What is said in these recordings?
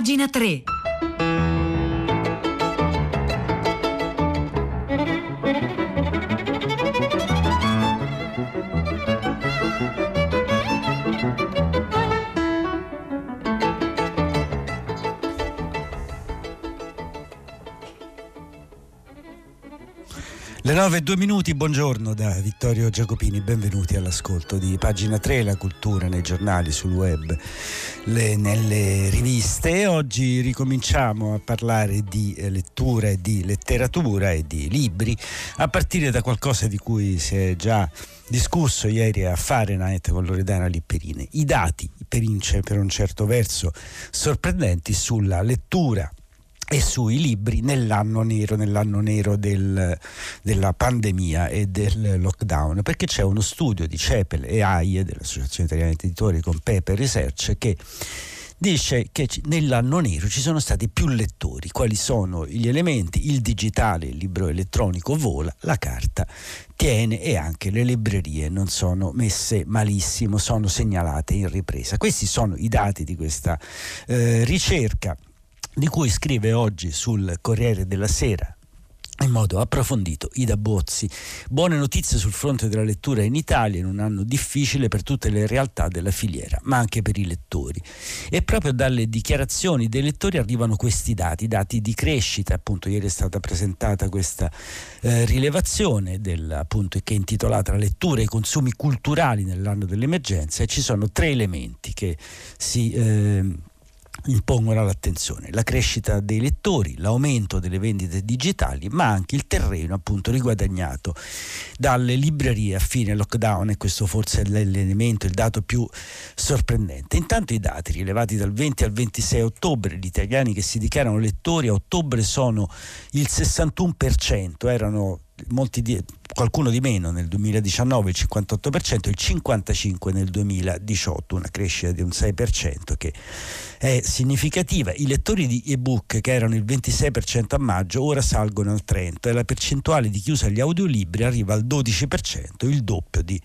Pagina 3. 9 e 2 minuti, buongiorno da Vittorio Giacopini, benvenuti all'ascolto di Pagina 3, la cultura nei giornali, sul web, le, nelle riviste. Oggi ricominciamo a parlare di eh, lettura e di letteratura e di libri, a partire da qualcosa di cui si è già discusso ieri a Fahrenheit con Loredana Lipperine. I dati, per, per un certo verso, sorprendenti sulla lettura e sui libri nell'anno nero, nell'anno nero del, della pandemia e del lockdown, perché c'è uno studio di CEPEL e AIE dell'Associazione Italiana di Editori con Pepe Research che dice che nell'anno nero ci sono stati più lettori. Quali sono gli elementi? Il digitale, il libro elettronico vola, la carta tiene e anche le librerie non sono messe malissimo, sono segnalate in ripresa. Questi sono i dati di questa eh, ricerca di cui scrive oggi sul Corriere della Sera in modo approfondito Ida Bozzi. Buone notizie sul fronte della lettura in Italia in un anno difficile per tutte le realtà della filiera, ma anche per i lettori. E proprio dalle dichiarazioni dei lettori arrivano questi dati, dati di crescita. Appunto, ieri è stata presentata questa eh, rilevazione del, appunto, che è intitolata La lettura e i consumi culturali nell'anno dell'emergenza e ci sono tre elementi che si eh, impongono l'attenzione, la crescita dei lettori, l'aumento delle vendite digitali, ma anche il terreno appunto riguadagnato dalle librerie a fine lockdown e questo forse è l'elemento, il dato più sorprendente. Intanto i dati rilevati dal 20 al 26 ottobre, gli italiani che si dichiarano lettori a ottobre sono il 61%, erano molti di, qualcuno di meno nel 2019 il 58%, il 55% nel 2018, una crescita di un 6% che è significativa. I lettori di ebook che erano il 26% a maggio ora salgono al 30% e la percentuale di chiusa agli audiolibri arriva al 12%, il doppio di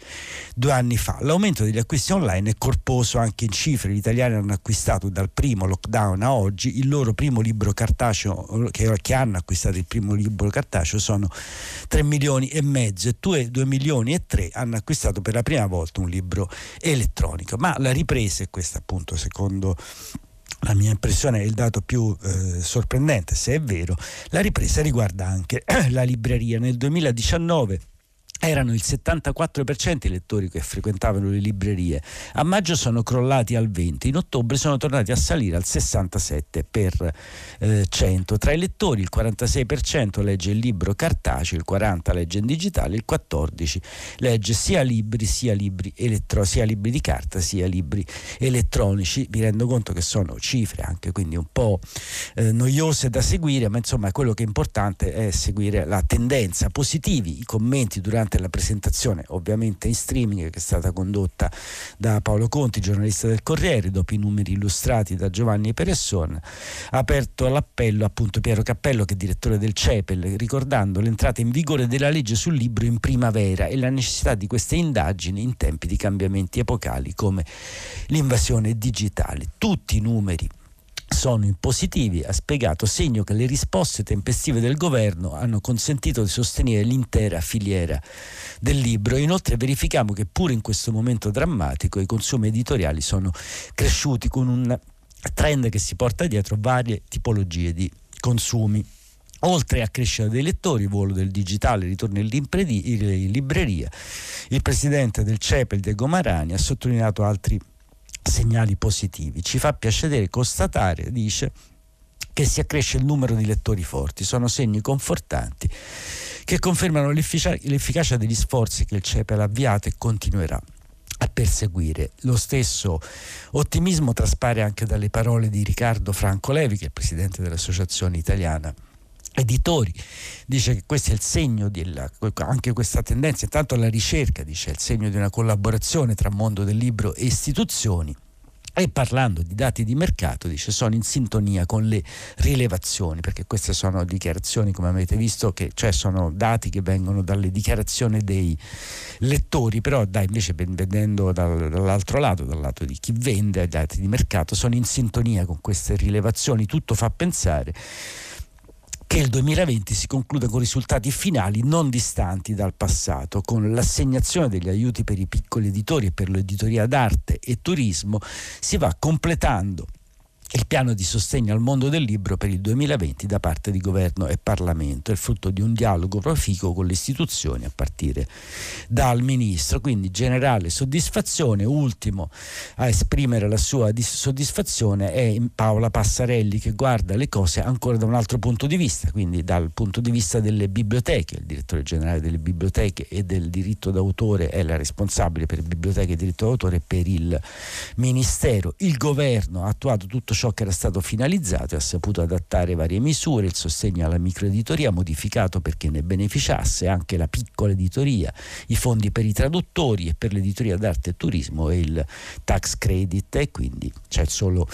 due anni fa. L'aumento degli acquisti online è corposo anche in cifre. Gli italiani hanno acquistato dal primo lockdown a oggi il loro primo libro cartaceo, che, hanno acquistato il primo libro cartaceo sono 3 milioni e mezzo e 2, 2 milioni e 3 hanno acquistato per la prima volta un libro elettronico. Ma la ripresa, e questa appunto secondo la mia impressione è il dato più eh, sorprendente, se è vero, la ripresa riguarda anche la libreria. Nel 2019 erano il 74% i lettori che frequentavano le librerie. A maggio sono crollati al 20%, in ottobre sono tornati a salire al 67%. Per, eh, Tra i lettori il 46% legge il libro cartaceo, il 40% legge in digitale, il 14% legge sia libri sia libri, elettro- sia libri di carta sia libri elettronici. Mi rendo conto che sono cifre anche quindi un po' eh, noiose da seguire, ma insomma quello che è importante è seguire la tendenza, positivi, i commenti durante durante la presentazione, ovviamente in streaming, che è stata condotta da Paolo Conti, giornalista del Corriere, dopo i numeri illustrati da Giovanni Peresson, ha aperto l'appello appunto Piero Cappello, che è direttore del CEPEL, ricordando l'entrata in vigore della legge sul libro in primavera e la necessità di queste indagini in tempi di cambiamenti epocali come l'invasione digitale. Tutti i numeri sono in positivi, ha spiegato, segno che le risposte tempestive del governo hanno consentito di sostenere l'intera filiera del libro. Inoltre verifichiamo che pure in questo momento drammatico i consumi editoriali sono cresciuti con un trend che si porta dietro varie tipologie di consumi. Oltre a crescita dei lettori, volo del digitale, ritorno in, libreria, il presidente del CEPEL, De Gomarani, ha sottolineato altri segnali positivi. Ci fa piacere constatare, dice, che si accresce il numero di lettori forti. Sono segni confortanti che confermano l'efficacia, degli sforzi che il CEPEL ha avviato e continuerà a perseguire. Lo stesso ottimismo traspare anche dalle parole di Riccardo Franco Levi, che è il presidente dell'Associazione Italiana editori, dice che questo è il segno di anche questa tendenza, intanto la ricerca dice è il segno di una collaborazione tra mondo del libro e istituzioni e parlando di dati di mercato dice sono in sintonia con le rilevazioni perché queste sono dichiarazioni come avete visto che cioè sono dati che vengono dalle dichiarazioni dei lettori però dai invece vedendo dal, dall'altro lato dal lato di chi vende dati di mercato sono in sintonia con queste rilevazioni. Tutto fa pensare che il 2020 si conclude con risultati finali non distanti dal passato, con l'assegnazione degli aiuti per i piccoli editori e per l'editoria d'arte e turismo si va completando il piano di sostegno al mondo del libro per il 2020 da parte di governo e Parlamento è frutto di un dialogo proficuo con le istituzioni a partire dal Ministro. Quindi generale soddisfazione. Ultimo a esprimere la sua soddisfazione è Paola Passarelli che guarda le cose ancora da un altro punto di vista, quindi dal punto di vista delle biblioteche. Il direttore generale delle biblioteche e del diritto d'autore è la responsabile per biblioteche e diritto d'autore per il Ministero. Il governo ha attuato tutto ciò che era stato finalizzato e ha saputo adattare varie misure, il sostegno alla microeditoria modificato perché ne beneficiasse anche la piccola editoria, i fondi per i traduttori e per l'editoria d'arte e turismo e il tax credit. E quindi c'è solo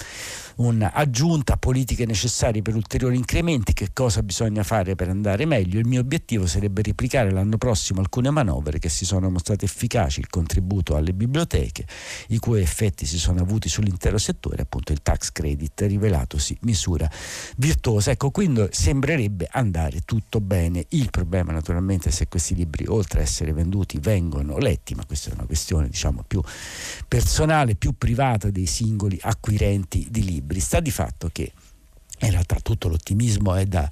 un'aggiunta politiche necessarie per ulteriori incrementi, che cosa bisogna fare per andare meglio. Il mio obiettivo sarebbe replicare l'anno prossimo alcune manovre che si sono mostrate efficaci, il contributo alle biblioteche, i cui effetti si sono avuti sull'intero settore, appunto il tax credit rivelatosi misura virtuosa. Ecco, quindi sembrerebbe andare tutto bene. Il problema naturalmente è se questi libri, oltre a essere venduti, vengono letti, ma questa è una questione diciamo più personale, più privata dei singoli acquirenti di libri. Sta di fatto che in realtà tutto l'ottimismo è da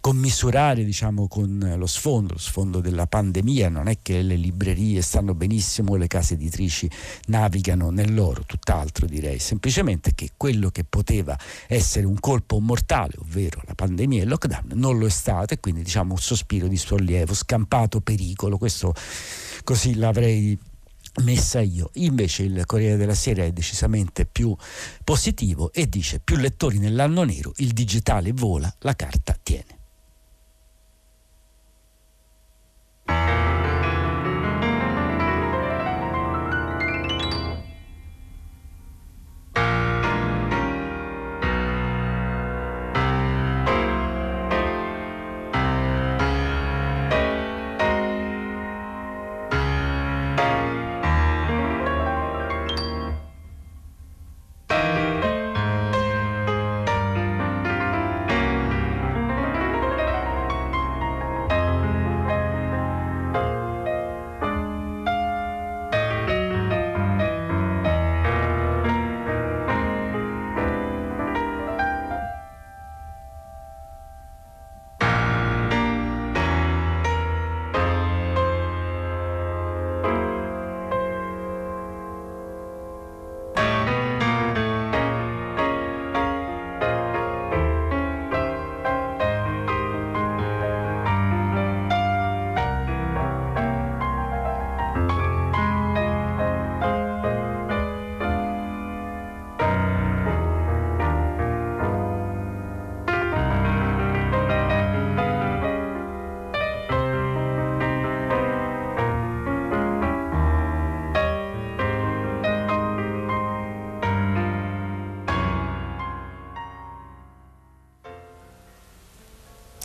commisurare diciamo, con lo sfondo, lo sfondo della pandemia, non è che le librerie stanno benissimo, le case editrici navigano nell'oro, tutt'altro direi, semplicemente che quello che poteva essere un colpo mortale, ovvero la pandemia e il lockdown, non lo è stato e quindi diciamo un sospiro di sollievo, scampato pericolo, questo così l'avrei messa io. Invece il Corriere della Sera è decisamente più positivo e dice più lettori nell'anno nero, il digitale vola, la carta tiene.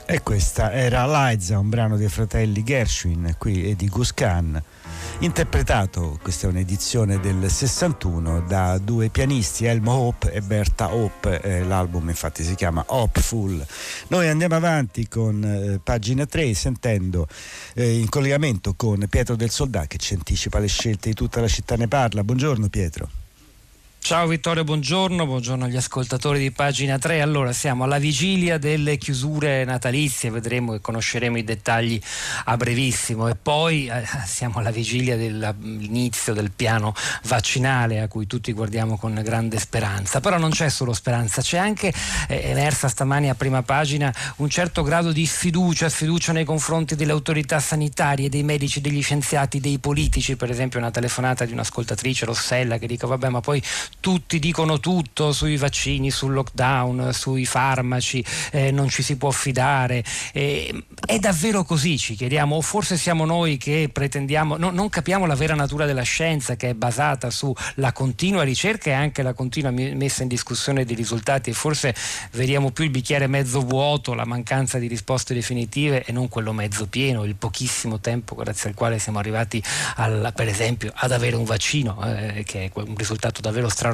E questa era Liza, un brano dei fratelli Gershwin qui e di Guscan, interpretato, questa è un'edizione del 61, da due pianisti, Elmo Hope e Berta Hope, eh, l'album infatti si chiama Hopeful. Noi andiamo avanti con eh, pagina 3 sentendo eh, in collegamento con Pietro del Soldà che ci anticipa le scelte di tutta la città ne parla. Buongiorno Pietro. Ciao Vittorio, buongiorno, buongiorno agli ascoltatori di pagina 3. Allora, siamo alla vigilia delle chiusure natalizie, vedremo e conosceremo i dettagli a brevissimo e poi eh, siamo alla vigilia dell'inizio del piano vaccinale a cui tutti guardiamo con grande speranza. Però non c'è solo speranza, c'è anche eh, emersa stamani a prima pagina un certo grado di sfiducia, sfiducia nei confronti delle autorità sanitarie, dei medici, degli scienziati, dei politici, per esempio una telefonata di un'ascoltatrice Rossella che dice vabbè ma poi tutti dicono tutto sui vaccini, sul lockdown, sui farmaci, eh, non ci si può fidare. Eh, è davvero così, ci chiediamo, o forse siamo noi che pretendiamo, no, non capiamo la vera natura della scienza che è basata sulla continua ricerca e anche la continua messa in discussione dei risultati e forse vediamo più il bicchiere mezzo vuoto, la mancanza di risposte definitive e non quello mezzo pieno, il pochissimo tempo grazie al quale siamo arrivati al, per esempio ad avere un vaccino, eh, che è un risultato davvero straordinario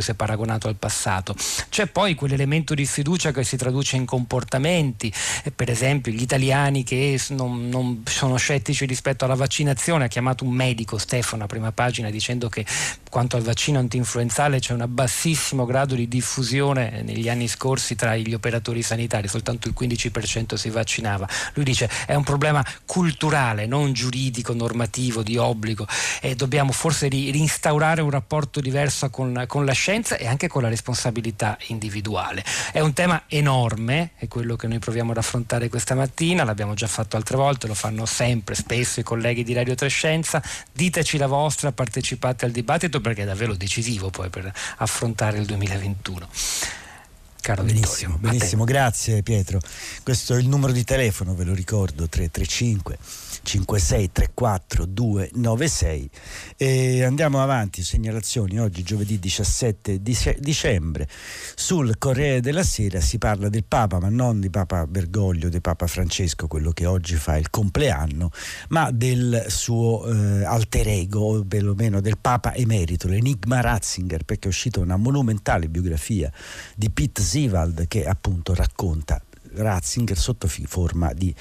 se paragonato al passato. C'è poi quell'elemento di sfiducia che si traduce in comportamenti, eh, per esempio gli italiani che non, non sono scettici rispetto alla vaccinazione, ha chiamato un medico, Stefano, a prima pagina, dicendo che quanto al vaccino antinfluenzale c'è un bassissimo grado di diffusione negli anni scorsi tra gli operatori sanitari, soltanto il 15% si vaccinava. Lui dice è un problema culturale, non giuridico, normativo, di obbligo e dobbiamo forse rinstaurare un rapporto diverso con, con la scienza e anche con la responsabilità individuale. È un tema enorme, è quello che noi proviamo ad affrontare questa mattina, l'abbiamo già fatto altre volte, lo fanno sempre, spesso i colleghi di Radio Trescenza. Diteci la vostra, partecipate al dibattito perché è davvero decisivo poi per affrontare il 2021 caro benissimo, Vittorio. Benissimo, grazie Pietro. Questo è il numero di telefono, ve lo ricordo, 335 5634 296 e andiamo avanti segnalazioni oggi giovedì 17 dicembre sul Corriere della Sera si parla del Papa ma non di Papa Bergoglio di Papa Francesco quello che oggi fa il compleanno ma del suo eh, alter ego o perlomeno del Papa emerito l'enigma Ratzinger perché è uscita una monumentale biografia di Pete Sivald che appunto racconta Ratzinger sotto forma di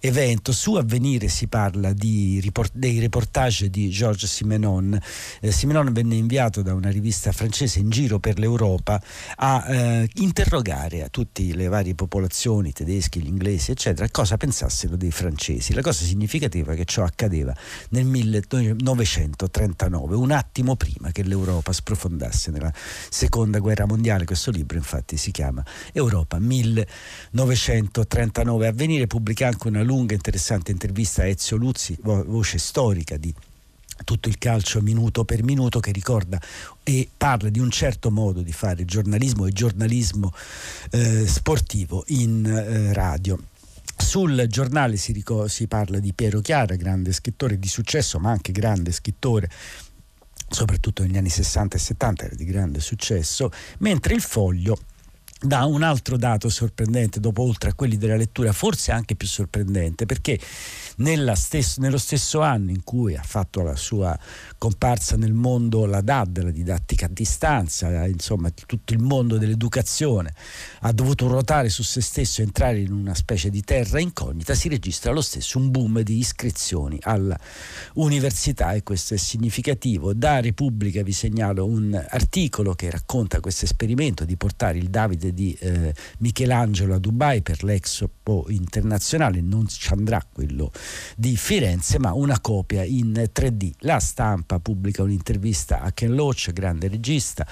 evento. Su Avvenire si parla report- dei reportage di Georges Simenon. Eh, Simenon venne inviato da una rivista francese in giro per l'Europa a eh, interrogare a tutte le varie popolazioni, tedeschi, gli inglesi, eccetera, cosa pensassero dei francesi. La cosa significativa è che ciò accadeva nel 1939, un attimo prima che l'Europa sprofondasse nella seconda guerra mondiale. Questo libro infatti si chiama Europa 1939. 1939. Avvenire pubblica anche una lunga e interessante intervista a Ezio Luzzi, voce storica di tutto il calcio minuto per minuto che ricorda e parla di un certo modo di fare giornalismo e giornalismo eh, sportivo in eh, radio. Sul giornale si, ricorda, si parla di Piero Chiara, grande scrittore di successo, ma anche grande scrittore soprattutto negli anni 60 e 70 era di grande successo, mentre il foglio da un altro dato sorprendente, dopo oltre a quelli della lettura, forse anche più sorprendente, perché stesso, nello stesso anno in cui ha fatto la sua comparsa nel mondo la DAD, la didattica a distanza, insomma tutto il mondo dell'educazione, ha dovuto ruotare su se stesso, entrare in una specie di terra incognita, si registra lo stesso un boom di iscrizioni all'università e questo è significativo. Da Repubblica vi segnalo un articolo che racconta questo esperimento di portare il Davide di eh, Michelangelo a Dubai per l'Expo internazionale, non ci andrà quello di Firenze, ma una copia in 3D. La stampa pubblica un'intervista a Ken Loach, grande regista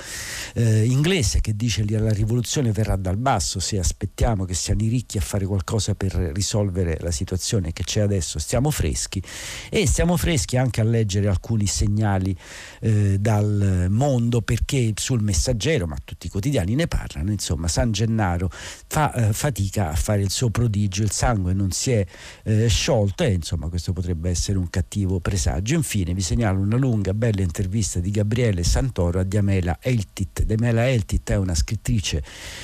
eh, inglese, che dice che la rivoluzione verrà dal basso se aspettiamo che siano i ricchi a fare qualcosa per risolvere la situazione che c'è adesso. Stiamo freschi e stiamo freschi anche a leggere alcuni segnali eh, dal mondo perché sul messaggero, ma tutti i quotidiani ne parlano, insomma San Gennaro fa eh, fatica a fare il suo prodigio, il sangue non si è eh, sciolto e insomma questo potrebbe essere un cattivo presagio. Infine vi segnalo una lunga, bella intervista di Gabriele Santoro a Diamela Eltit. Diamela Eltit è una scrittrice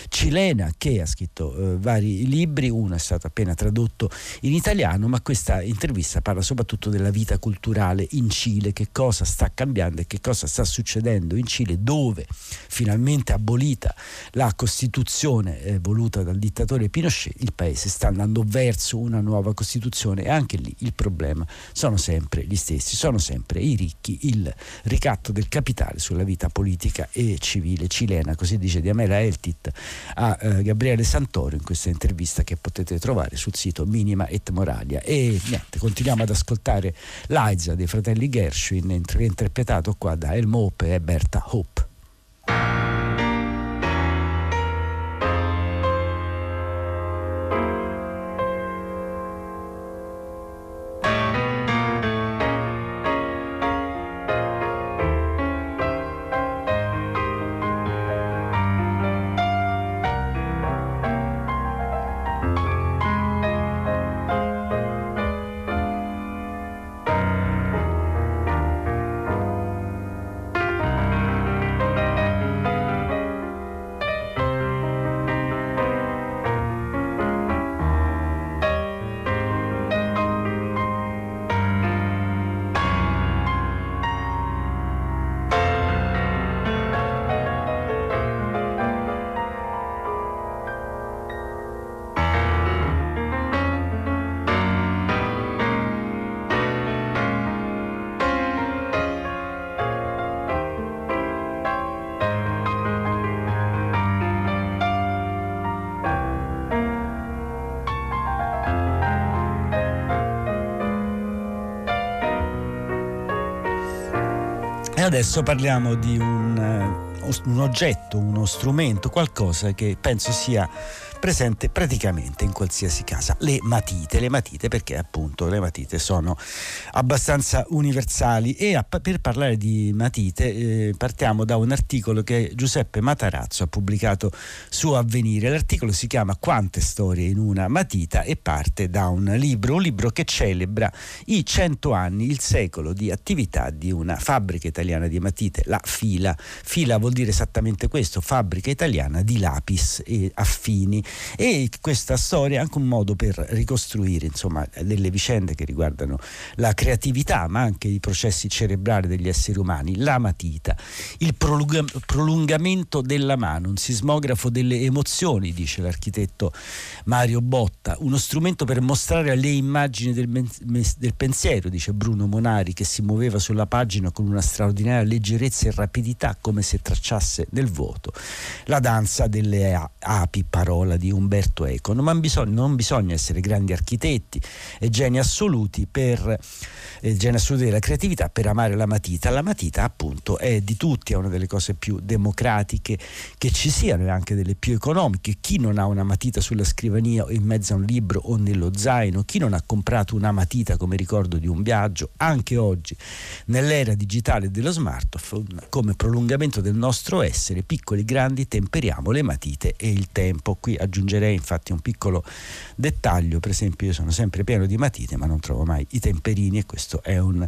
cilena che ha scritto eh, vari libri, uno è stato appena tradotto in italiano, ma questa intervista parla soprattutto della vita culturale in Cile, che cosa sta cambiando e che cosa sta succedendo in Cile, dove finalmente abolita la Costituzione eh, voluta dal dittatore Pinochet, il paese sta andando verso una nuova Costituzione e anche lì il problema sono sempre gli stessi, sono sempre i ricchi, il ricatto del capitale sulla vita politica e civile cilena, così dice Diamela Eltit a eh, Gabriele Santoro in questa intervista che potete trovare sul sito Minima et Moralia. E niente, continuiamo ad ascoltare l'Aiza dei fratelli Gershwin, interpretato qua da El Mope e Berta Hope. Adesso parliamo di un, eh, un oggetto, uno strumento, qualcosa che penso sia presente praticamente in qualsiasi casa. Le matite, le matite perché appunto le matite sono abbastanza universali e a, per parlare di matite eh, partiamo da un articolo che Giuseppe Matarazzo ha pubblicato su Avvenire. L'articolo si chiama Quante storie in una matita e parte da un libro, un libro che celebra i cento anni, il secolo di attività di una fabbrica italiana di matite, la Fila. Fila vuol dire esattamente questo, fabbrica italiana di lapis e affini e questa storia è anche un modo per ricostruire insomma, delle vicende che riguardano la creatività ma anche i processi cerebrali degli esseri umani, la matita, il prolunga- prolungamento della mano, un sismografo delle emozioni, dice l'architetto Mario Botta, uno strumento per mostrare le immagini del, del pensiero, dice Bruno Monari, che si muoveva sulla pagina con una straordinaria leggerezza e rapidità come se tracciasse nel vuoto. La danza delle api, parola di Umberto Eco, ma bisogna, non bisogna essere grandi architetti e geni assoluti per eh, geni assoluti della creatività per amare la matita. La matita appunto è di tutti, è una delle cose più democratiche che ci siano e anche delle più economiche. Chi non ha una matita sulla scrivania o in mezzo a un libro o nello zaino, chi non ha comprato una matita come ricordo di un viaggio, anche oggi nell'era digitale dello smartphone, come prolungamento del nostro essere, piccoli grandi, temperiamo le matite e il tempo. Qui aggiungiamo aggiungerei infatti un piccolo dettaglio, per esempio io sono sempre pieno di matite ma non trovo mai i temperini e questo è un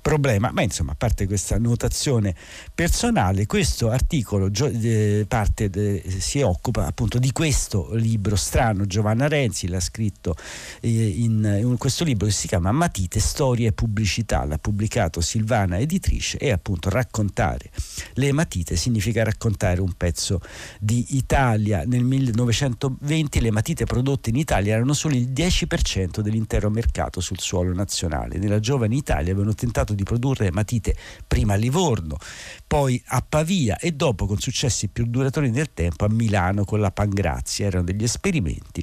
problema, ma insomma a parte questa notazione personale, questo articolo eh, parte de, si occupa appunto di questo libro strano, Giovanna Renzi l'ha scritto eh, in, in, questo libro che si chiama Matite, storie e pubblicità, l'ha pubblicato Silvana Editrice e appunto raccontare le matite significa raccontare un pezzo di Italia. Nel 1900 1920 le matite prodotte in Italia erano solo il 10% dell'intero mercato sul suolo nazionale. Nella giovane Italia avevano tentato di produrre matite prima a Livorno, poi a Pavia e dopo con successi più duratori nel tempo a Milano con la Pangrazia. Erano degli esperimenti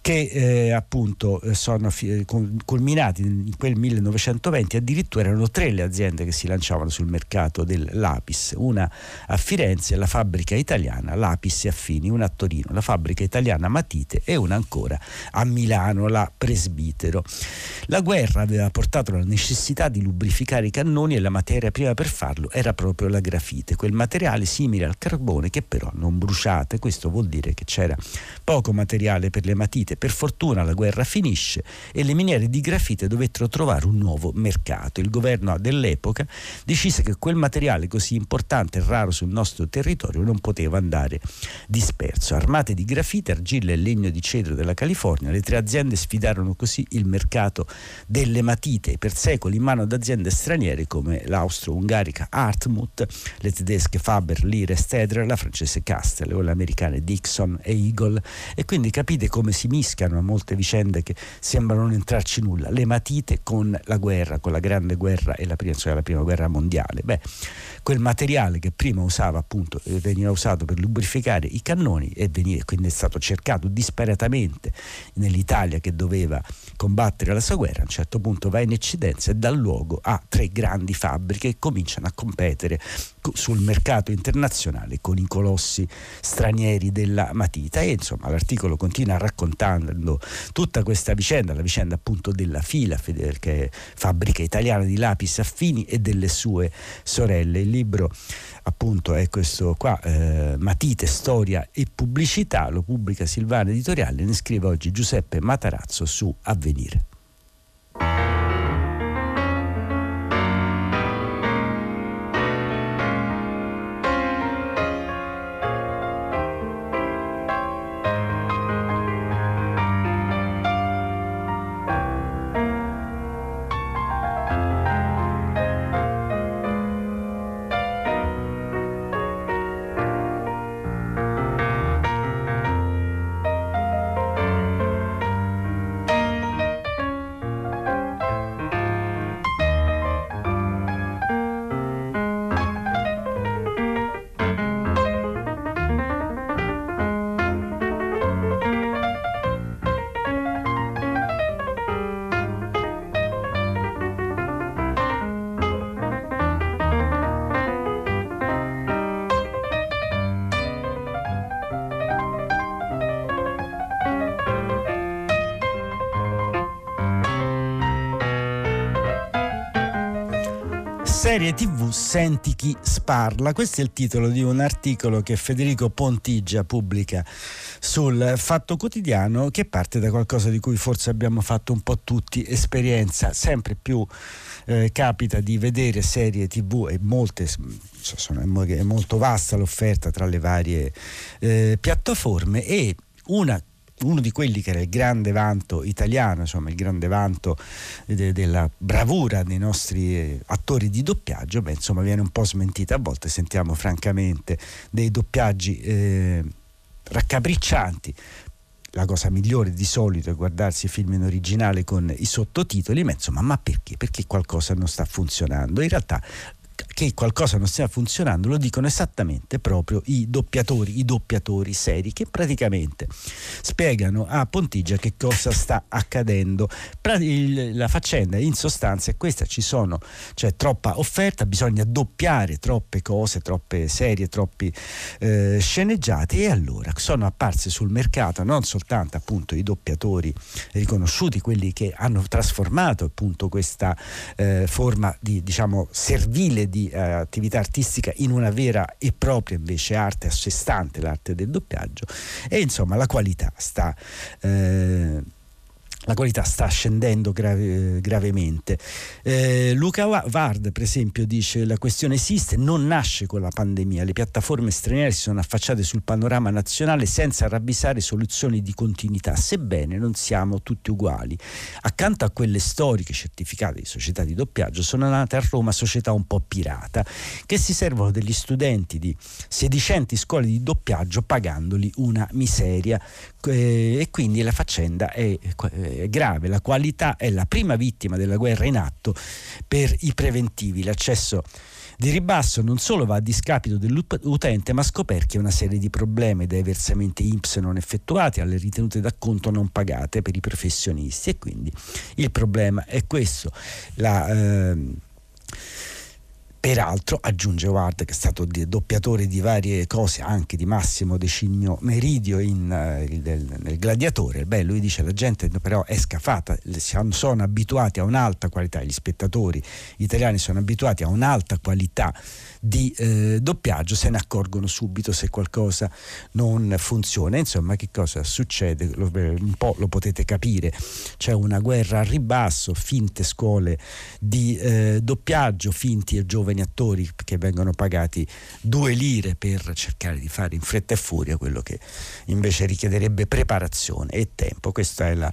che eh, appunto eh, sono fi- culminati in quel 1920 addirittura erano tre le aziende che si lanciavano sul mercato del lapis. Una a Firenze la fabbrica italiana Lapis e Affini una a Torino la fabbrica italiana Matite e una ancora a Milano la Presbitero. La guerra aveva portato alla necessità di lubrificare i cannoni e la materia prima per farlo era proprio la grafite quel materiale simile al carbone che però non bruciate questo vuol dire che c'era poco materiale per le matite. Per fortuna la guerra finisce e le miniere di grafite dovettero trovare un nuovo mercato. Il governo dell'epoca decise che quel materiale così importante e raro sul nostro territorio non poteva andare disperso. Armate di grafite, argilla e legno di cedro della California, le tre aziende sfidarono così il mercato delle matite per secoli in mano ad aziende straniere come l'austro-ungarica Hartmut, le tedesche Faber, Lear e Stedler, la francese Castel o le americane Dixon e Eagle e quindi capite come si mischiano a molte vicende che sembrano non entrarci nulla, le matite con la guerra, con la grande guerra e la prima, cioè la prima guerra mondiale. Beh, quel materiale che prima usava appunto, eh, veniva usato per lubrificare i cannoni e veniva, quindi è stato cercato disperatamente nell'Italia che doveva combattere la sua guerra, a un certo punto va in eccidenza e dà luogo a tre grandi fabbriche che cominciano a competere sul mercato internazionale con i colossi stranieri della matita e insomma l'articolo continua raccontando tutta questa vicenda, la vicenda appunto della fila che è fabbrica italiana di lapis affini e delle sue sorelle. Il libro appunto è questo qua, eh, Matite, storia e pubblicità, lo pubblica Silvana Editoriale, ne scrive oggi Giuseppe Matarazzo su Avvenire. Serie TV Senti chi sparla. Questo è il titolo di un articolo che Federico Pontigia pubblica sul Fatto Quotidiano che parte da qualcosa di cui forse abbiamo fatto un po' tutti esperienza. Sempre più eh, capita di vedere serie TV e molte sono, è molto vasta l'offerta tra le varie eh, piattaforme e una uno di quelli che era il grande vanto italiano, insomma il grande vanto de, della bravura dei nostri eh, attori di doppiaggio, beh, insomma viene un po' smentita a volte, sentiamo francamente dei doppiaggi eh, raccapriccianti. La cosa migliore di solito è guardarsi i film in originale con i sottotitoli, ma insomma, ma perché? Perché qualcosa non sta funzionando. In realtà che qualcosa non stia funzionando lo dicono esattamente proprio i doppiatori, i doppiatori seri che praticamente spiegano a Pontigia che cosa sta accadendo. La faccenda in sostanza è questa, ci sono, c'è troppa offerta, bisogna doppiare troppe cose, troppe serie, troppi eh, sceneggiati e allora sono apparse sul mercato non soltanto appunto i doppiatori riconosciuti, quelli che hanno trasformato appunto questa eh, forma di diciamo servile di eh, attività artistica in una vera e propria invece arte a sé stante, l'arte del doppiaggio e insomma la qualità sta eh, la qualità sta scendendo grave, gravemente. Eh, Luca Vard, per esempio, dice la questione esiste, non nasce con la pandemia, le piattaforme straniere si sono affacciate sul panorama nazionale senza ravvisare soluzioni di continuità, sebbene non siamo tutti uguali. Accanto a quelle storiche certificate di società di doppiaggio sono nate a Roma società un po' pirata che si servono degli studenti di sedicenti scuole di doppiaggio pagandoli una miseria eh, e quindi la faccenda è grave. La qualità è la prima vittima della guerra in atto per i preventivi. L'accesso di ribasso non solo va a discapito dell'utente, ma scoperchia una serie di problemi, dai versamenti INPS non effettuati alle ritenute d'acconto non pagate per i professionisti. E quindi il problema è questo. La, eh, Peraltro, aggiunge Ward, che è stato doppiatore di varie cose, anche di Massimo Decigno Meridio in, uh, del, nel Gladiatore, beh, lui dice la gente però è scafata, sono abituati a un'alta qualità, gli spettatori italiani sono abituati a un'alta qualità di eh, doppiaggio se ne accorgono subito se qualcosa non funziona. Insomma, che cosa succede? Lo, un po' lo potete capire. C'è una guerra a ribasso, finte scuole di eh, doppiaggio, finti e giovani attori che vengono pagati due lire per cercare di fare in fretta e furia quello che invece richiederebbe preparazione e tempo. Questa è la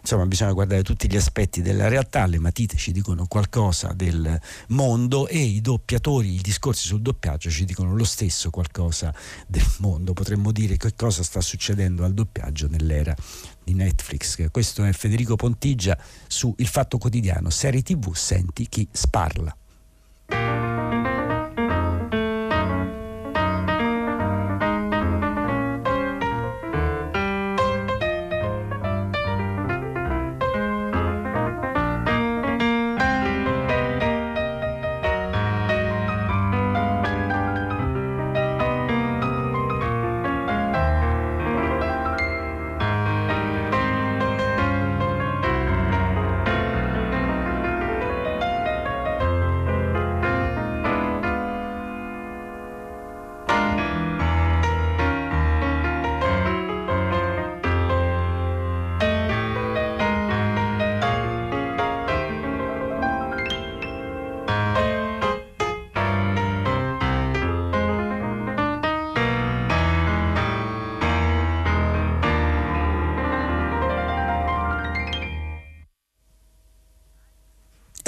insomma, bisogna guardare tutti gli aspetti della realtà, le matite ci dicono qualcosa del mondo e i doppiatori, discorso discorsi sul doppiaggio ci dicono lo stesso qualcosa del mondo, potremmo dire che cosa sta succedendo al doppiaggio nell'era di Netflix. Questo è Federico Pontigia su Il Fatto Quotidiano, serie TV, senti chi sparla.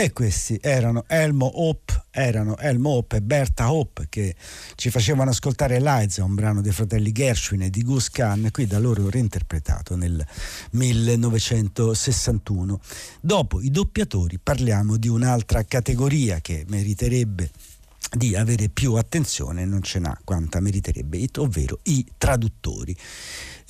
E questi erano Elmo Hope, erano Elmo Hope e Berta Hope che ci facevano ascoltare Liza, un brano dei fratelli Gershwin e di Gus Kahn, qui da loro reinterpretato nel 1961. Dopo i doppiatori parliamo di un'altra categoria che meriterebbe di avere più attenzione, non ce n'ha quanta meriterebbe, ovvero i traduttori.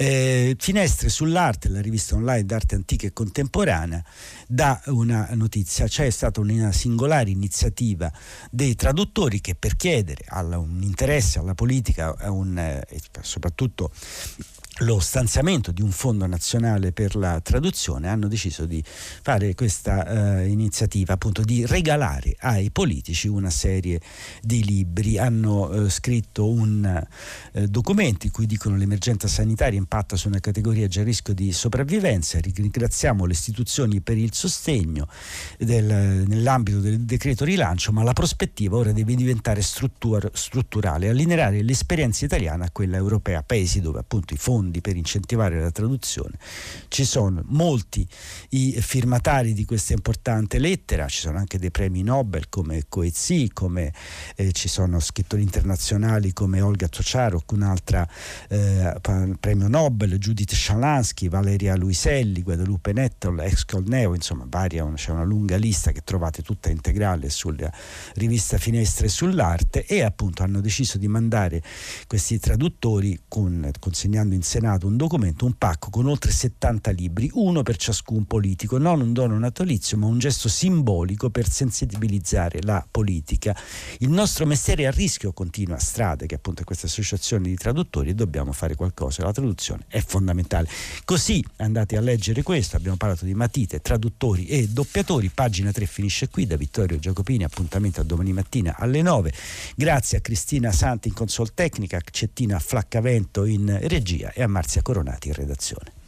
Eh, Finestre sull'arte, la rivista online d'arte antica e contemporanea, dà una notizia. C'è stata una singolare iniziativa dei traduttori che per chiedere alla, un interesse alla politica un, eh, soprattutto lo stanziamento di un fondo nazionale per la traduzione hanno deciso di fare questa eh, iniziativa appunto di regalare ai politici una serie di libri. Hanno eh, scritto un eh, documento in cui dicono l'emergenza sanitaria impatta su una categoria già a rischio di sopravvivenza. Ringraziamo le istituzioni per il sostegno del, nell'ambito del decreto rilancio ma la prospettiva ora deve diventare struttur- strutturale allineare l'esperienza italiana a quella europea paesi dove appunto i fondi fondi per incentivare la traduzione. Ci sono molti i firmatari di questa importante lettera, ci sono anche dei premi Nobel come Coetzee, come eh, ci sono scrittori internazionali come Olga Tocharok, un'altra eh, premio Nobel, Judith Shalansky, Valeria Luiselli, Guadalupe Nettel, ex Colneo, insomma varia, c'è una lunga lista che trovate tutta integrale sulla rivista Finestre sull'arte e appunto hanno deciso di mandare questi traduttori con, consegnando in Senato un documento, un pacco con oltre 70 libri, uno per ciascun politico, non un dono natalizio ma un gesto simbolico per sensibilizzare la politica. Il nostro mestiere è a rischio, continua Strade, che appunto è questa associazione di traduttori, e dobbiamo fare qualcosa, la traduzione è fondamentale. Così andate a leggere questo, abbiamo parlato di matite, traduttori e doppiatori, pagina 3 finisce qui, da Vittorio Giacopini, appuntamento a domani mattina alle 9. Grazie a Cristina Santi in consol tecnica, Cettina Flaccavento in regia e a Marzia Coronati in redazione.